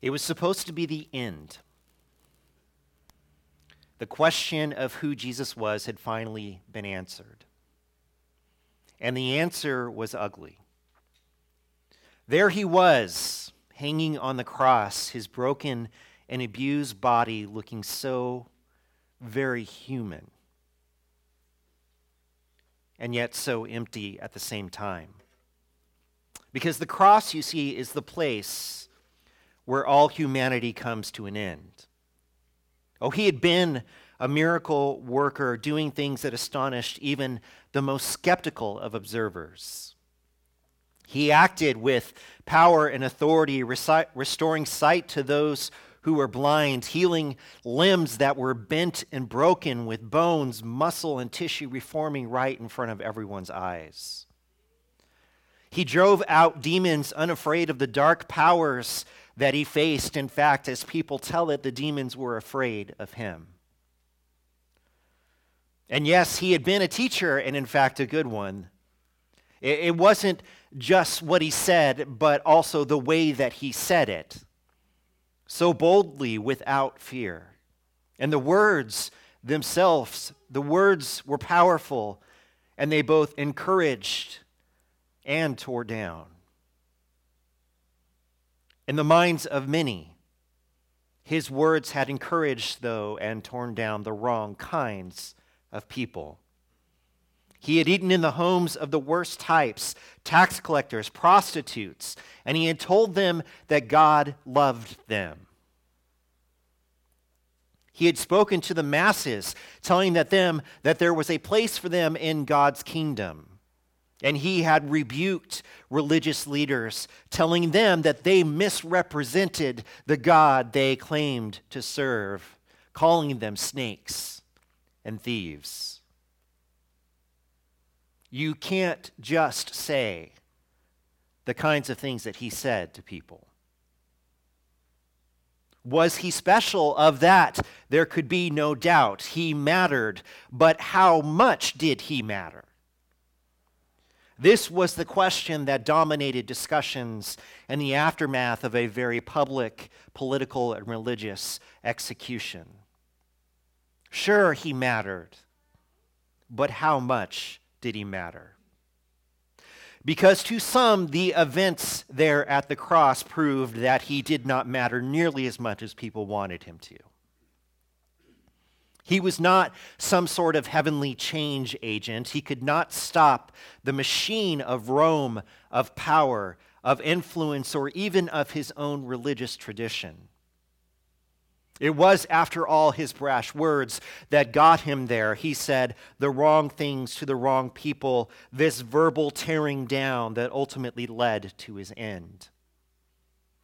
it was supposed to be the end. The question of who Jesus was had finally been answered. And the answer was ugly. There he was, hanging on the cross, his broken and abused body looking so very human, and yet so empty at the same time. Because the cross, you see, is the place where all humanity comes to an end. Oh, he had been a miracle worker doing things that astonished even the most skeptical of observers. He acted with power and authority, restoring sight to those who were blind, healing limbs that were bent and broken, with bones, muscle, and tissue reforming right in front of everyone's eyes. He drove out demons unafraid of the dark powers that he faced. In fact, as people tell it, the demons were afraid of him. And yes, he had been a teacher, and in fact, a good one. It wasn't just what he said, but also the way that he said it so boldly without fear. And the words themselves, the words were powerful, and they both encouraged and tore down. In the minds of many, his words had encouraged, though, and torn down the wrong kinds of people. He had eaten in the homes of the worst types tax collectors, prostitutes, and he had told them that God loved them. He had spoken to the masses, telling that them that there was a place for them in God's kingdom. And he had rebuked religious leaders, telling them that they misrepresented the God they claimed to serve, calling them snakes and thieves. You can't just say the kinds of things that he said to people. Was he special? Of that, there could be no doubt. He mattered, but how much did he matter? This was the question that dominated discussions in the aftermath of a very public political and religious execution. Sure, he mattered, but how much did he matter? Because to some, the events there at the cross proved that he did not matter nearly as much as people wanted him to. He was not some sort of heavenly change agent. He could not stop the machine of Rome, of power, of influence, or even of his own religious tradition. It was, after all, his brash words that got him there. He said the wrong things to the wrong people, this verbal tearing down that ultimately led to his end.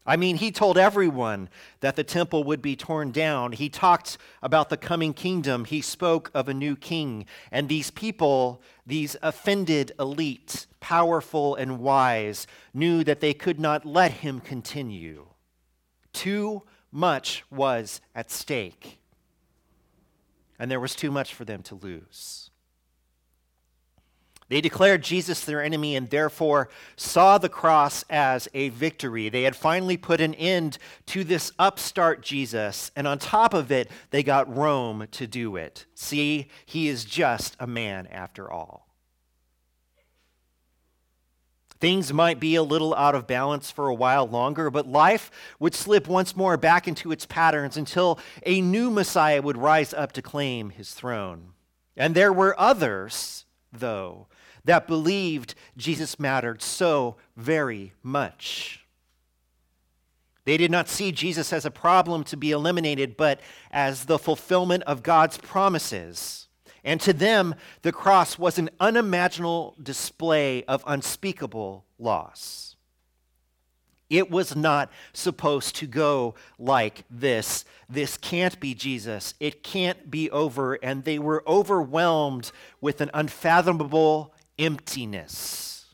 I mean, he told everyone that the temple would be torn down. He talked about the coming kingdom. He spoke of a new king. And these people, these offended elite, powerful and wise, knew that they could not let him continue. Too much was at stake, and there was too much for them to lose. They declared Jesus their enemy and therefore saw the cross as a victory. They had finally put an end to this upstart Jesus, and on top of it, they got Rome to do it. See, he is just a man after all. Things might be a little out of balance for a while longer, but life would slip once more back into its patterns until a new Messiah would rise up to claim his throne. And there were others, though, that believed Jesus mattered so very much. They did not see Jesus as a problem to be eliminated, but as the fulfillment of God's promises. And to them, the cross was an unimaginable display of unspeakable loss. It was not supposed to go like this. This can't be Jesus. It can't be over. And they were overwhelmed with an unfathomable emptiness.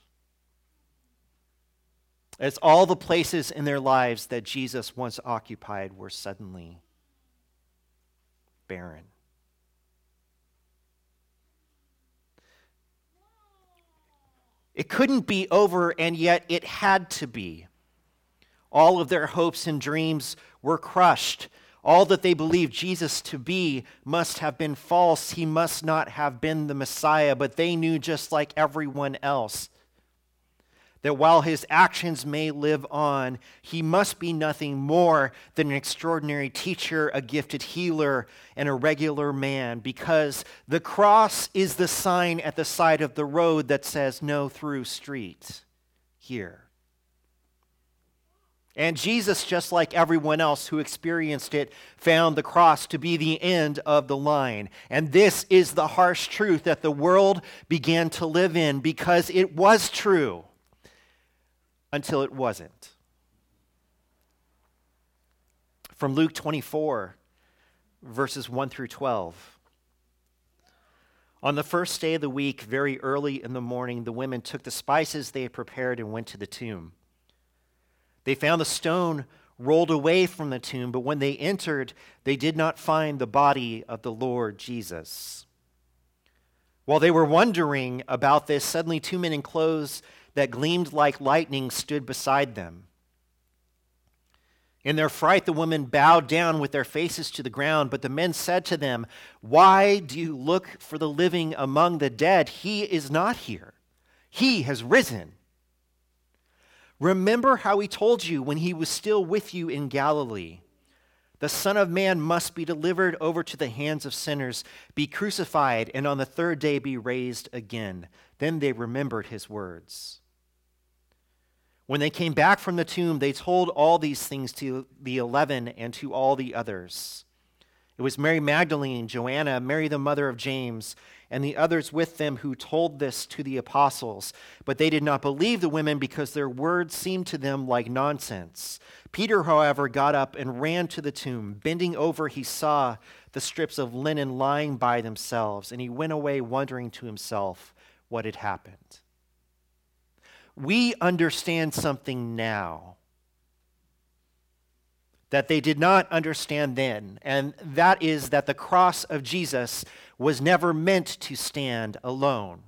As all the places in their lives that Jesus once occupied were suddenly barren. It couldn't be over, and yet it had to be. All of their hopes and dreams were crushed. All that they believed Jesus to be must have been false. He must not have been the Messiah, but they knew just like everyone else that while his actions may live on, he must be nothing more than an extraordinary teacher, a gifted healer, and a regular man, because the cross is the sign at the side of the road that says no through street here. And Jesus, just like everyone else who experienced it, found the cross to be the end of the line. And this is the harsh truth that the world began to live in because it was true until it wasn't. From Luke 24, verses 1 through 12. On the first day of the week, very early in the morning, the women took the spices they had prepared and went to the tomb. They found the stone rolled away from the tomb, but when they entered, they did not find the body of the Lord Jesus. While they were wondering about this, suddenly two men in clothes that gleamed like lightning stood beside them. In their fright, the women bowed down with their faces to the ground, but the men said to them, Why do you look for the living among the dead? He is not here, he has risen. Remember how he told you when he was still with you in Galilee. The Son of Man must be delivered over to the hands of sinners, be crucified, and on the third day be raised again. Then they remembered his words. When they came back from the tomb, they told all these things to the eleven and to all the others. It was Mary Magdalene, Joanna, Mary the mother of James, and the others with them who told this to the apostles. But they did not believe the women because their words seemed to them like nonsense. Peter, however, got up and ran to the tomb. Bending over, he saw the strips of linen lying by themselves, and he went away wondering to himself what had happened we understand something now that they did not understand then, and that is that the cross of Jesus was never meant to stand alone.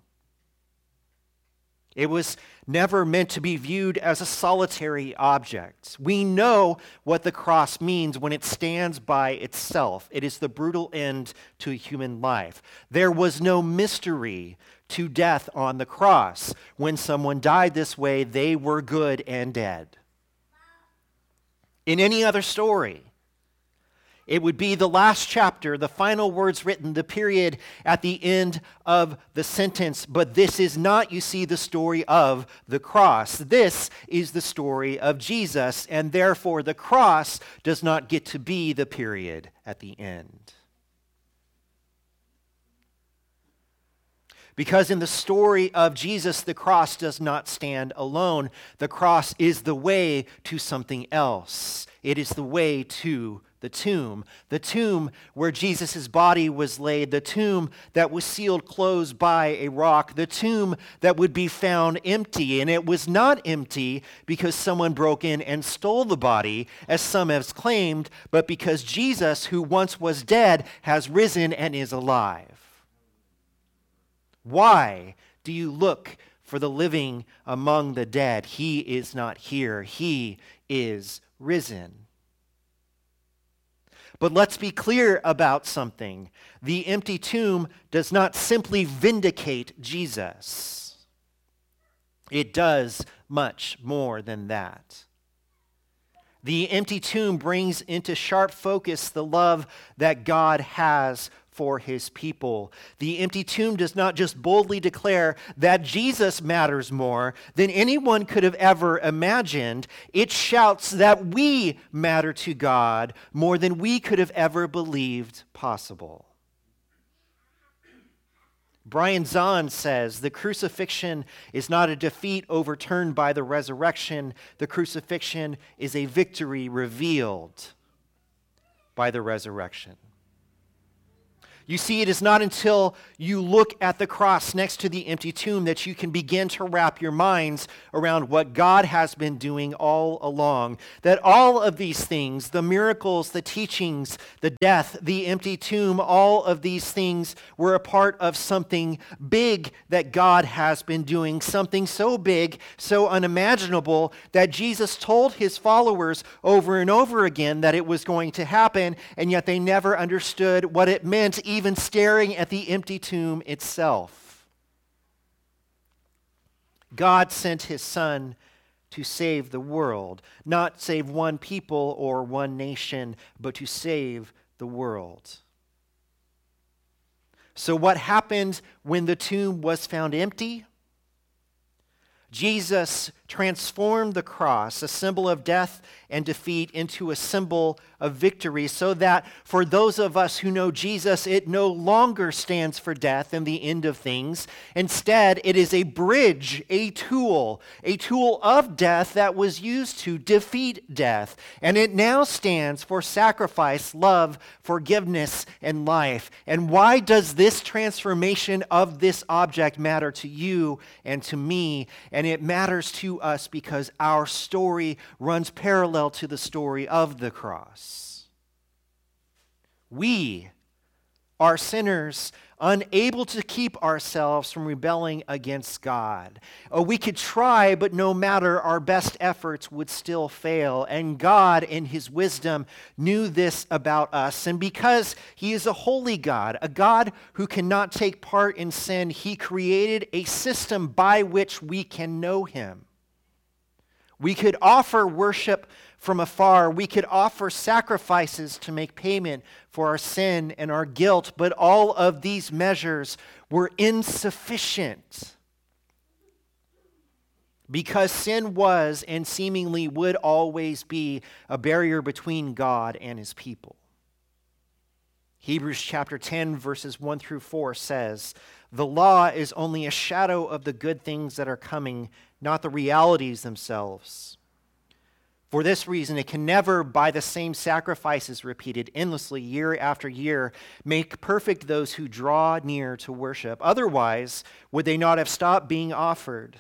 It was never meant to be viewed as a solitary object. We know what the cross means when it stands by itself. It is the brutal end to human life. There was no mystery to death on the cross. When someone died this way, they were good and dead. In any other story, it would be the last chapter, the final words written, the period at the end of the sentence. But this is not, you see, the story of the cross. This is the story of Jesus, and therefore the cross does not get to be the period at the end. Because in the story of Jesus, the cross does not stand alone. The cross is the way to something else. It is the way to the tomb, the tomb where Jesus' body was laid, the tomb that was sealed closed by a rock, the tomb that would be found empty. And it was not empty because someone broke in and stole the body, as some have claimed, but because Jesus, who once was dead, has risen and is alive. Why do you look for the living among the dead? He is not here, he is risen. But let's be clear about something. The empty tomb does not simply vindicate Jesus, it does much more than that. The empty tomb brings into sharp focus the love that God has for his people. The empty tomb does not just boldly declare that Jesus matters more than anyone could have ever imagined, it shouts that we matter to God more than we could have ever believed possible. Brian Zahnd says the crucifixion is not a defeat overturned by the resurrection. The crucifixion is a victory revealed by the resurrection. You see, it is not until you look at the cross next to the empty tomb that you can begin to wrap your minds around what God has been doing all along. That all of these things, the miracles, the teachings, the death, the empty tomb, all of these things were a part of something big that God has been doing. Something so big, so unimaginable, that Jesus told his followers over and over again that it was going to happen, and yet they never understood what it meant even staring at the empty tomb itself. God sent his son to save the world, not save one people or one nation, but to save the world. So, what happened when the tomb was found empty? Jesus transformed the cross, a symbol of death and defeat, into a symbol of victory, so that for those of us who know Jesus, it no longer stands for death and the end of things. Instead, it is a bridge, a tool, a tool of death that was used to defeat death. And it now stands for sacrifice, love, forgiveness, and life. And why does this transformation of this object matter to you and to me? And it matters to us because our story runs parallel to the story of the cross. We are sinners unable to keep ourselves from rebelling against God. Oh, we could try, but no matter, our best efforts would still fail. And God, in His wisdom, knew this about us. And because He is a holy God, a God who cannot take part in sin, He created a system by which we can know Him. We could offer worship from afar. We could offer sacrifices to make payment for our sin and our guilt, but all of these measures were insufficient because sin was and seemingly would always be a barrier between God and his people. Hebrews chapter 10, verses 1 through 4 says, The law is only a shadow of the good things that are coming, not the realities themselves. For this reason, it can never, by the same sacrifices repeated endlessly year after year, make perfect those who draw near to worship. Otherwise, would they not have stopped being offered?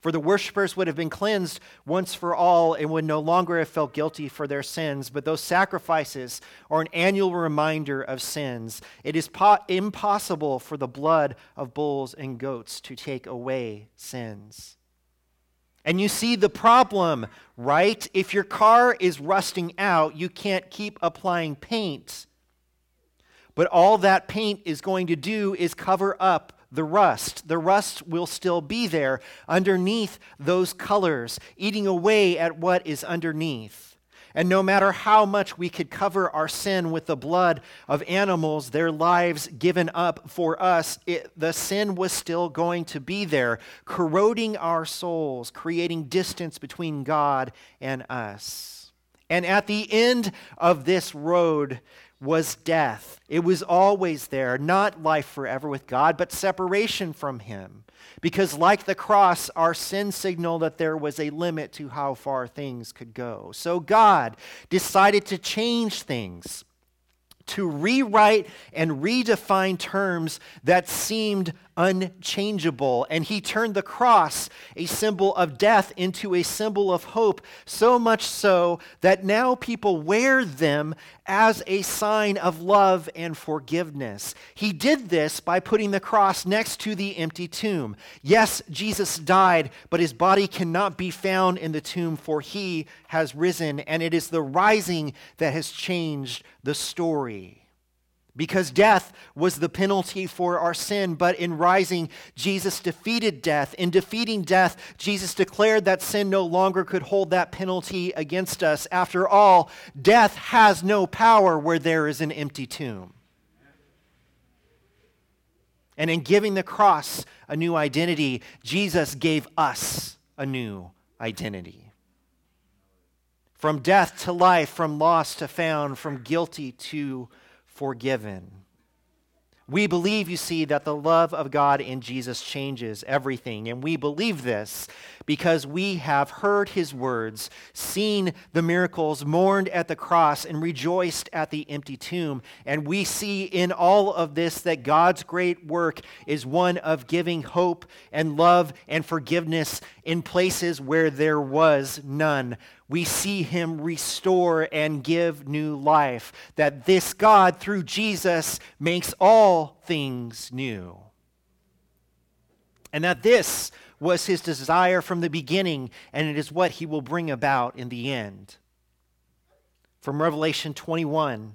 For the worshippers would have been cleansed once for all and would no longer have felt guilty for their sins. But those sacrifices are an annual reminder of sins. It is po- impossible for the blood of bulls and goats to take away sins. And you see the problem, right? If your car is rusting out, you can't keep applying paint. But all that paint is going to do is cover up the rust. The rust will still be there underneath those colors, eating away at what is underneath. And no matter how much we could cover our sin with the blood of animals, their lives given up for us, it, the sin was still going to be there, corroding our souls, creating distance between God and us. And at the end of this road, was death. It was always there, not life forever with God, but separation from Him. Because, like the cross, our sin signaled that there was a limit to how far things could go. So, God decided to change things to rewrite and redefine terms that seemed unchangeable. And he turned the cross, a symbol of death, into a symbol of hope, so much so that now people wear them as a sign of love and forgiveness. He did this by putting the cross next to the empty tomb. Yes, Jesus died, but his body cannot be found in the tomb, for he has risen, and it is the rising that has changed the story because death was the penalty for our sin. But in rising, Jesus defeated death. In defeating death, Jesus declared that sin no longer could hold that penalty against us. After all, death has no power where there is an empty tomb. And in giving the cross a new identity, Jesus gave us a new identity. From death to life, from lost to found, from guilty to forgiven. We believe, you see, that the love of God in Jesus changes everything. And we believe this because we have heard his words, seen the miracles, mourned at the cross, and rejoiced at the empty tomb. And we see in all of this that God's great work is one of giving hope and love and forgiveness in places where there was none we see him restore and give new life. That this God, through Jesus, makes all things new. And that this was his desire from the beginning, and it is what he will bring about in the end. From Revelation 21.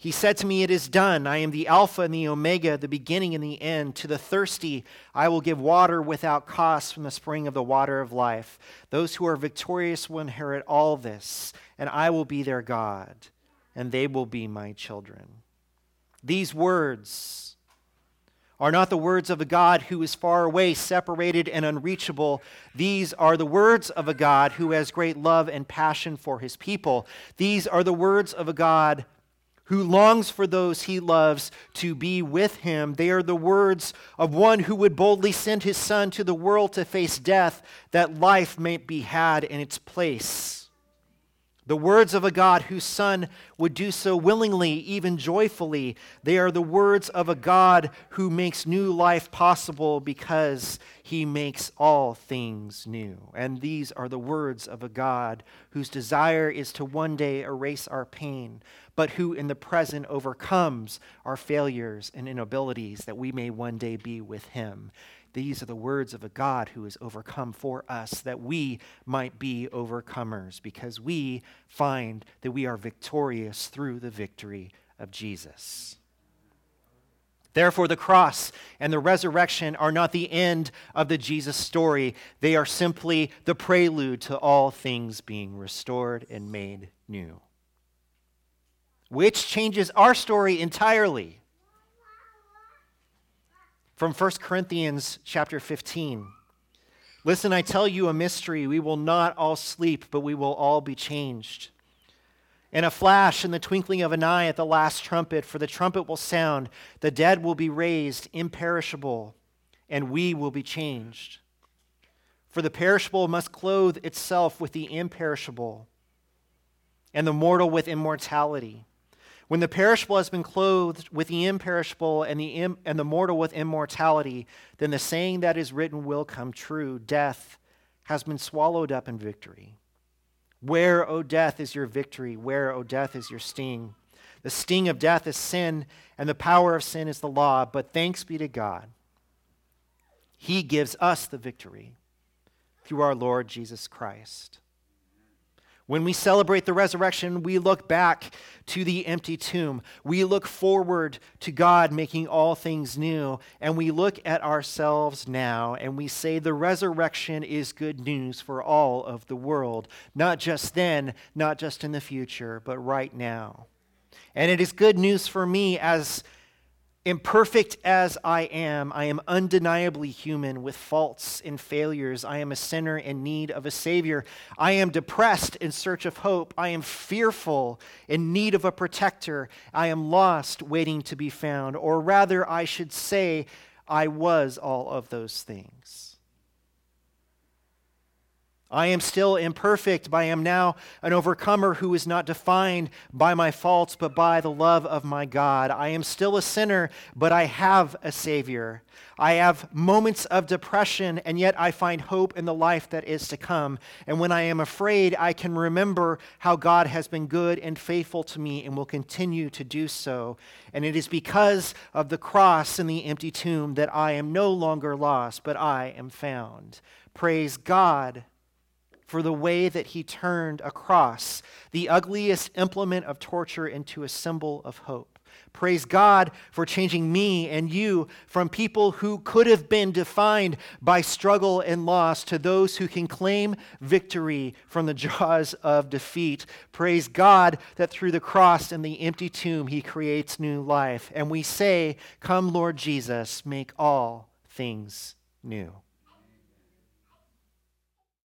He said to me, It is done. I am the Alpha and the Omega, the beginning and the end. To the thirsty, I will give water without cost from the spring of the water of life. Those who are victorious will inherit all this, and I will be their God, and they will be my children. These words are not the words of a God who is far away, separated, and unreachable. These are the words of a God who has great love and passion for his people. These are the words of a God who longs for those he loves to be with him. They are the words of one who would boldly send his son to the world to face death, that life may be had in its place. The words of a God whose Son would do so willingly, even joyfully. They are the words of a God who makes new life possible because he makes all things new. And these are the words of a God whose desire is to one day erase our pain, but who in the present overcomes our failures and inabilities that we may one day be with him. These are the words of a God who has overcome for us, that we might be overcomers, because we find that we are victorious through the victory of Jesus. Therefore, the cross and the resurrection are not the end of the Jesus story. They are simply the prelude to all things being restored and made new which changes our story entirely. From 1 Corinthians chapter 15. Listen, I tell you a mystery. We will not all sleep, but we will all be changed. In a flash, in the twinkling of an eye, at the last trumpet, for the trumpet will sound, the dead will be raised imperishable, and we will be changed. For the perishable must clothe itself with the imperishable, and the mortal with immortality. When the perishable has been clothed with the imperishable and the, Im- and the mortal with immortality, then the saying that is written will come true death has been swallowed up in victory. Where, O death, is your victory? Where, O death, is your sting? The sting of death is sin, and the power of sin is the law. But thanks be to God, He gives us the victory through our Lord Jesus Christ. When we celebrate the resurrection, we look back to the empty tomb. We look forward to God making all things new. And we look at ourselves now and we say the resurrection is good news for all of the world, not just then, not just in the future, but right now. And it is good news for me as Imperfect as I am, I am undeniably human with faults and failures. I am a sinner in need of a Savior. I am depressed in search of hope. I am fearful in need of a protector. I am lost waiting to be found. Or rather, I should say, I was all of those things. I am still imperfect, but I am now an overcomer who is not defined by my faults, but by the love of my God. I am still a sinner, but I have a Savior. I have moments of depression, and yet I find hope in the life that is to come. And when I am afraid, I can remember how God has been good and faithful to me and will continue to do so. And it is because of the cross and the empty tomb that I am no longer lost, but I am found. Praise God for the way that he turned a cross, the ugliest implement of torture, into a symbol of hope. Praise God for changing me and you from people who could have been defined by struggle and loss to those who can claim victory from the jaws of defeat. Praise God that through the cross and the empty tomb, he creates new life. And we say, Come, Lord Jesus, make all things new.